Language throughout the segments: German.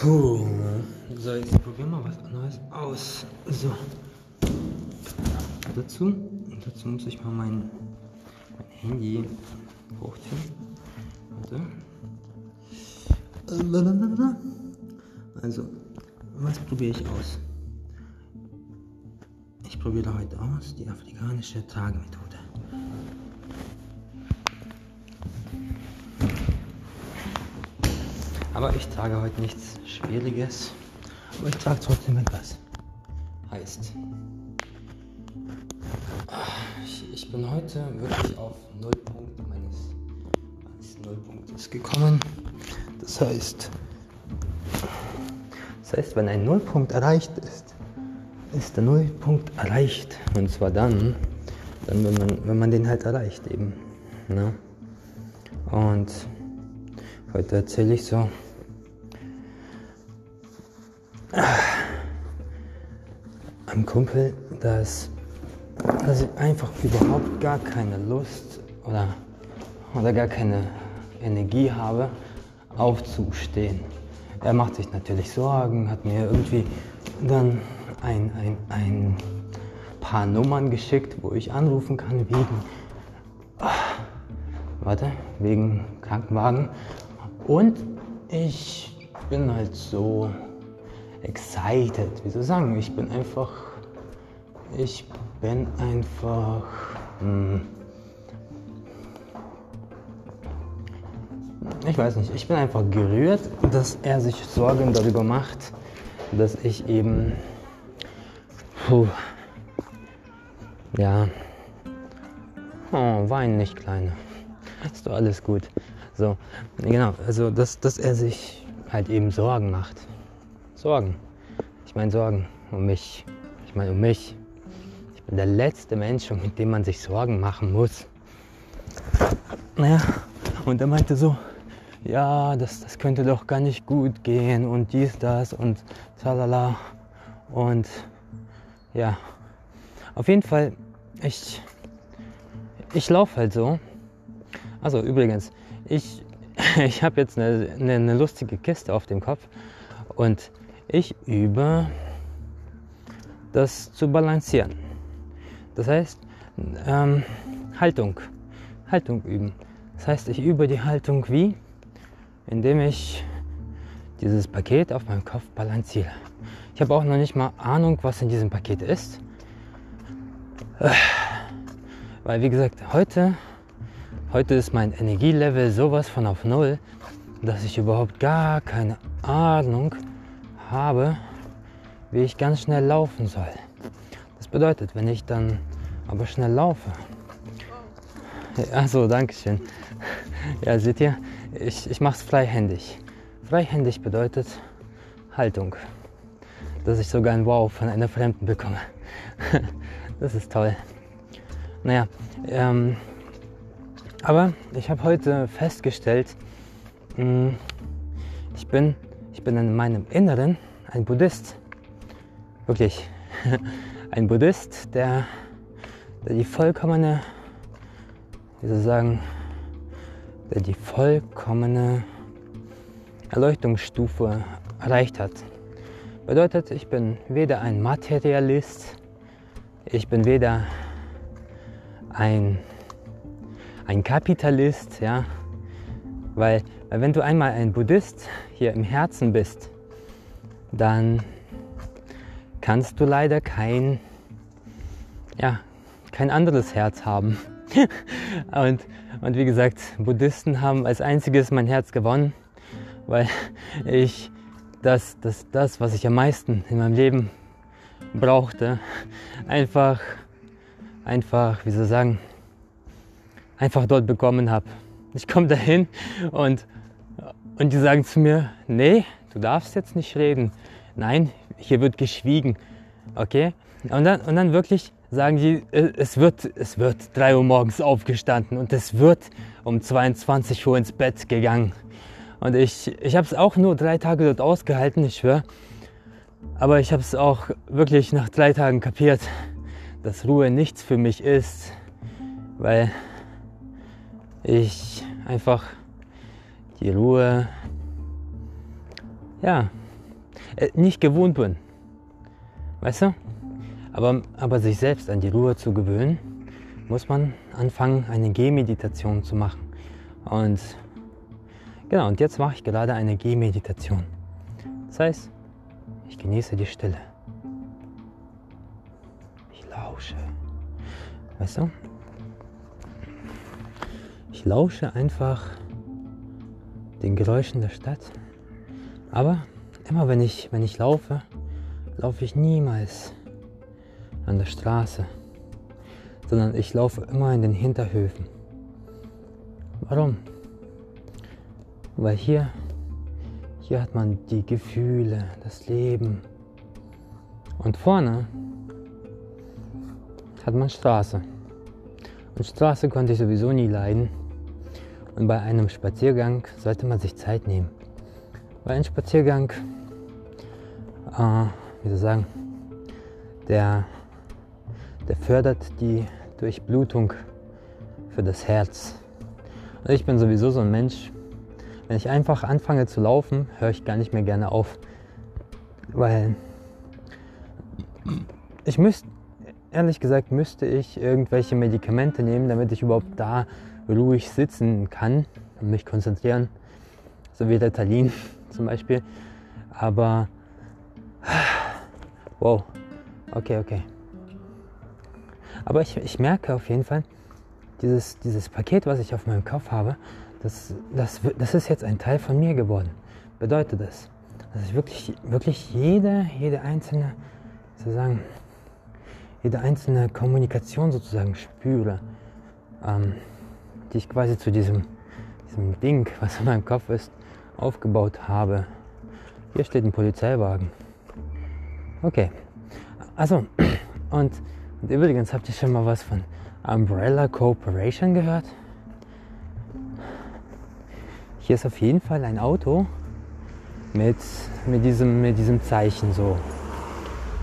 Puh. So, jetzt probieren wir was Neues aus. So. Dazu, dazu muss ich mal mein, mein Handy hochziehen. Warte. Also, was probiere ich aus? Ich probiere heute aus die afrikanische Tragemethode. Aber ich trage heute nichts Schwieriges. Aber ich trage trotzdem etwas. Heißt, ich, ich bin heute wirklich auf Nullpunkt meines, meines Nullpunktes gekommen. Das heißt, das heißt, wenn ein Nullpunkt erreicht ist, ist der Nullpunkt erreicht. Und zwar dann, dann wenn, man, wenn man den halt erreicht eben. Ne? Und heute erzähle ich so einem Kumpel, dass, dass ich einfach überhaupt gar keine Lust oder, oder gar keine Energie habe, aufzustehen. Er macht sich natürlich Sorgen, hat mir irgendwie dann ein, ein, ein paar Nummern geschickt, wo ich anrufen kann wegen, ach, warte, wegen Krankenwagen. Und ich bin halt so excited, wie soll ich sagen, ich bin einfach, ich bin einfach, hm, ich weiß nicht, ich bin einfach gerührt, dass er sich Sorgen darüber macht, dass ich eben, puh, ja, oh, wein nicht, Kleine, ist doch alles gut. So, genau, also dass, dass er sich halt eben Sorgen macht. Sorgen. Ich meine Sorgen um mich. Ich meine um mich. Ich bin der letzte Mensch, mit dem man sich Sorgen machen muss. Naja, und er meinte so, ja, das, das könnte doch gar nicht gut gehen und dies, das und talala. Und ja, auf jeden Fall, ich, ich laufe halt so. Also übrigens, ich, ich habe jetzt eine, eine, eine lustige Kiste auf dem Kopf und ich übe das zu balancieren. Das heißt, ähm, Haltung, Haltung üben. Das heißt, ich übe die Haltung wie? Indem ich dieses Paket auf meinem Kopf balanciere. Ich habe auch noch nicht mal Ahnung, was in diesem Paket ist. Weil wie gesagt, heute, heute ist mein Energielevel sowas von auf Null, dass ich überhaupt gar keine Ahnung habe habe, wie ich ganz schnell laufen soll. Das bedeutet, wenn ich dann aber schnell laufe. Achso, danke schön. Ja, seht ihr, ich, ich mache es freihändig. Freihändig bedeutet Haltung. Dass ich sogar ein Wow von einer Fremden bekomme. Das ist toll. Naja, ähm, aber ich habe heute festgestellt, mh, ich bin ich bin in meinem Inneren ein Buddhist. Wirklich. Ein Buddhist, der, der die vollkommene, wie soll ich sagen, der die vollkommene Erleuchtungsstufe erreicht hat. Bedeutet, ich bin weder ein Materialist, ich bin weder ein, ein Kapitalist, ja, weil, weil wenn du einmal ein Buddhist hier im Herzen bist, dann kannst du leider kein, ja, kein anderes Herz haben. und, und wie gesagt, Buddhisten haben als einziges mein Herz gewonnen, weil ich das, das, das, was ich am meisten in meinem Leben brauchte, einfach, einfach, wie soll ich sagen, einfach dort bekommen habe. Ich komme dahin und und die sagen zu mir, nee, du darfst jetzt nicht reden. Nein, hier wird geschwiegen. Okay? Und dann, und dann wirklich sagen die, äh, es wird, es wird 3 Uhr morgens aufgestanden und es wird um 22 Uhr ins Bett gegangen. Und ich, ich habe es auch nur drei Tage dort ausgehalten, ich schwöre. Aber ich habe es auch wirklich nach drei Tagen kapiert, dass Ruhe nichts für mich ist, weil ich einfach die Ruhe, ja, äh, nicht gewohnt bin. Weißt du? Aber, aber sich selbst an die Ruhe zu gewöhnen, muss man anfangen, eine Gehmeditation zu machen. Und genau, und jetzt mache ich gerade eine Gehmeditation. Das heißt, ich genieße die Stille. Ich lausche. Weißt du? Lausche einfach den Geräuschen der Stadt. Aber immer wenn ich, wenn ich laufe, laufe ich niemals an der Straße, sondern ich laufe immer in den Hinterhöfen. Warum? Weil hier, hier hat man die Gefühle, das Leben. Und vorne hat man Straße. Und Straße konnte ich sowieso nie leiden. Und bei einem Spaziergang sollte man sich Zeit nehmen. Weil ein Spaziergang, äh, wie soll ich sagen, der, der fördert die Durchblutung für das Herz. Und ich bin sowieso so ein Mensch, wenn ich einfach anfange zu laufen, höre ich gar nicht mehr gerne auf. Weil ich müsste, ehrlich gesagt, müsste ich irgendwelche Medikamente nehmen, damit ich überhaupt da ruhig sitzen kann und mich konzentrieren. So wie Ritalin zum Beispiel. Aber wow, okay, okay. Aber ich, ich merke auf jeden Fall, dieses, dieses Paket, was ich auf meinem Kopf habe, das, das, das ist jetzt ein Teil von mir geworden. Bedeutet das, dass ich wirklich, wirklich jede, jede einzelne, sozusagen, jede einzelne Kommunikation sozusagen spüre. Ähm, die ich quasi zu diesem, diesem Ding, was in meinem Kopf ist, aufgebaut habe. Hier steht ein Polizeiwagen. Okay. Also, und, und übrigens, habt ihr schon mal was von Umbrella Corporation gehört? Hier ist auf jeden Fall ein Auto mit, mit, diesem, mit diesem Zeichen so.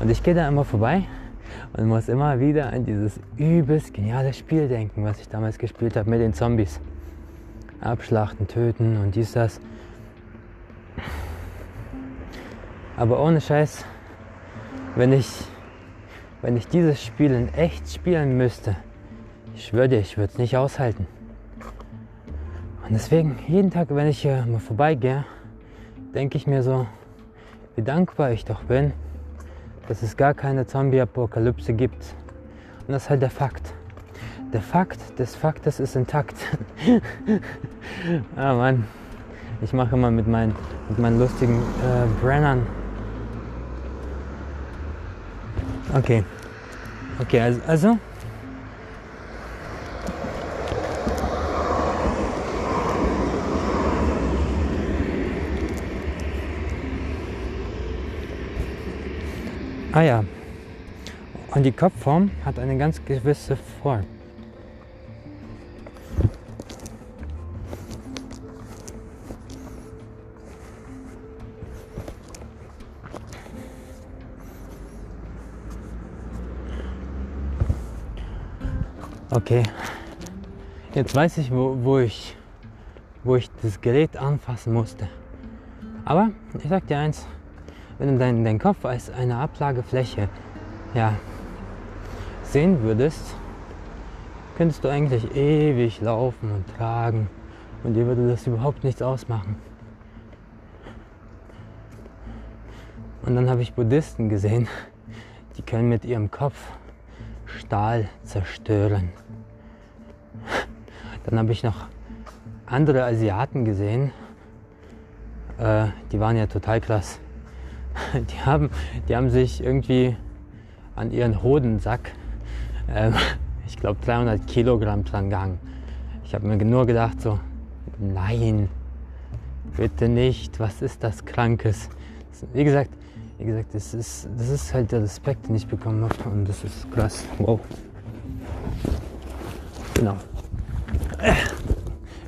Und ich gehe da immer vorbei und muss immer wieder an dieses übelst geniale Spiel denken, was ich damals gespielt habe mit den Zombies. Abschlachten, töten und dies, das. Aber ohne Scheiß, wenn ich, wenn ich dieses Spiel in echt spielen müsste, ich schwöre ich würde es nicht aushalten. Und deswegen, jeden Tag, wenn ich hier mal vorbeigehe, denke ich mir so, wie dankbar ich doch bin, dass es gar keine Zombie-Apokalypse gibt. Und das ist halt der Fakt. Der Fakt des Faktes ist intakt. ah Mann, ich mache immer mit meinen, mit meinen lustigen äh, Brennern. Okay. Okay, also, also Ah ja. Und die Kopfform hat eine ganz gewisse Form. Okay, jetzt weiß ich, wo, wo, ich, wo ich das Gerät anfassen musste. Aber ich sag dir eins, wenn du deinen dein Kopf als eine Ablagefläche ja, sehen würdest, könntest du eigentlich ewig laufen und tragen und dir würde das überhaupt nichts ausmachen. Und dann habe ich Buddhisten gesehen, die können mit ihrem Kopf Stahl zerstören. Dann habe ich noch andere Asiaten gesehen, äh, die waren ja total krass. die haben, die haben sich irgendwie an ihren Hodensack, äh, ich glaube 300 Kilogramm dran gehangen. Ich habe mir nur gedacht so, nein, bitte nicht, was ist das Krankes? Wie gesagt, wie gesagt, das ist, das ist halt der Respekt, den ich bekommen habe und das ist krass. Wow. Genau.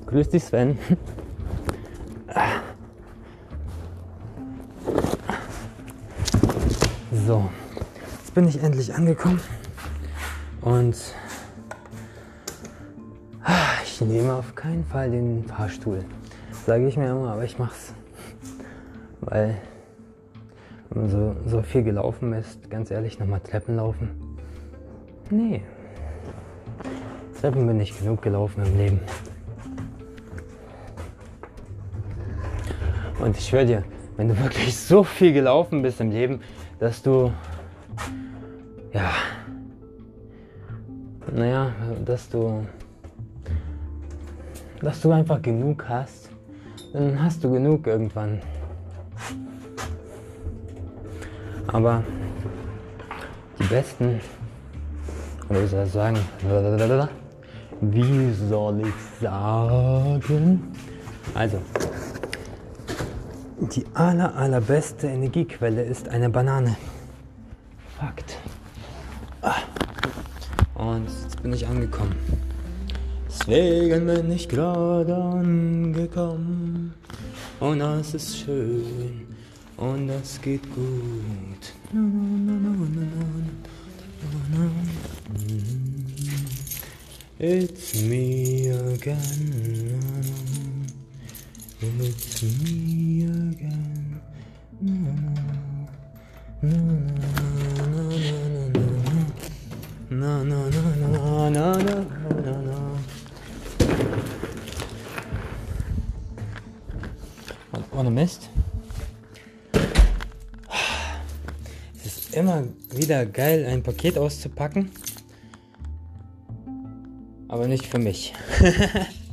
Grüß dich Sven. So, jetzt bin ich endlich angekommen und ich nehme auf keinen Fall den Fahrstuhl. Sage ich mir immer, aber ich mach's. Weil wenn man so, so viel gelaufen ist, ganz ehrlich, nochmal Treppen laufen. Nee. Treppen bin ich genug gelaufen im Leben. Und ich schwöre dir, wenn du wirklich so viel gelaufen bist im Leben, dass du, ja, naja, dass du, dass du einfach genug hast, dann hast du genug irgendwann. Aber die besten, oder wie soll ich sagen, wie soll ich sagen? Also, die aller, allerbeste Energiequelle ist eine Banane. Fakt. Ah. Und jetzt bin ich angekommen. Deswegen bin ich gerade angekommen. Und das ist schön. Und das geht gut. It's me again. It's me again. Na na na na na na na na. Und ohne Mist. Es ist immer wieder geil, ein Paket auszupacken. Aber nicht für mich.